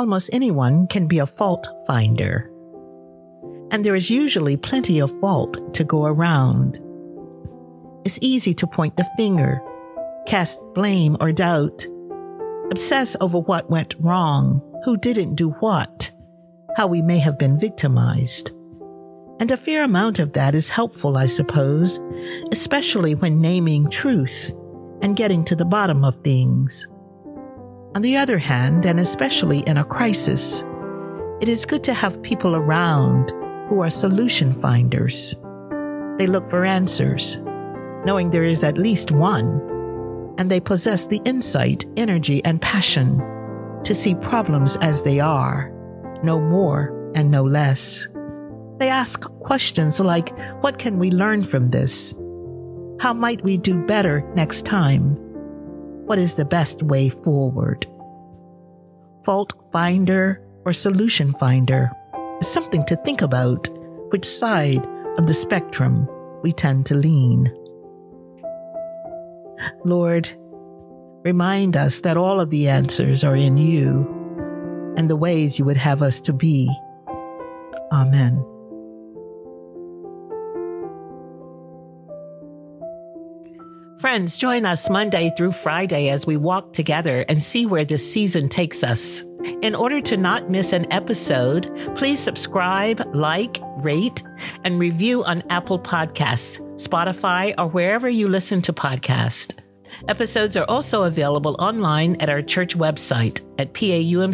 almost anyone can be a fault finder. And there is usually plenty of fault to go around. It's easy to point the finger, cast blame or doubt, obsess over what went wrong, who didn't do what, how we may have been victimized. And a fair amount of that is helpful, I suppose, especially when naming truth and getting to the bottom of things. On the other hand, and especially in a crisis, it is good to have people around who are solution finders. They look for answers, knowing there is at least one, and they possess the insight, energy, and passion to see problems as they are, no more and no less. They ask questions like, What can we learn from this? How might we do better next time? What is the best way forward? Fault finder or solution finder is something to think about which side of the spectrum we tend to lean. Lord, remind us that all of the answers are in you and the ways you would have us to be. Amen. Friends, join us Monday through Friday as we walk together and see where this season takes us. In order to not miss an episode, please subscribe, like, rate, and review on Apple Podcasts, Spotify, or wherever you listen to podcasts. Episodes are also available online at our church website at paumcnyc.org.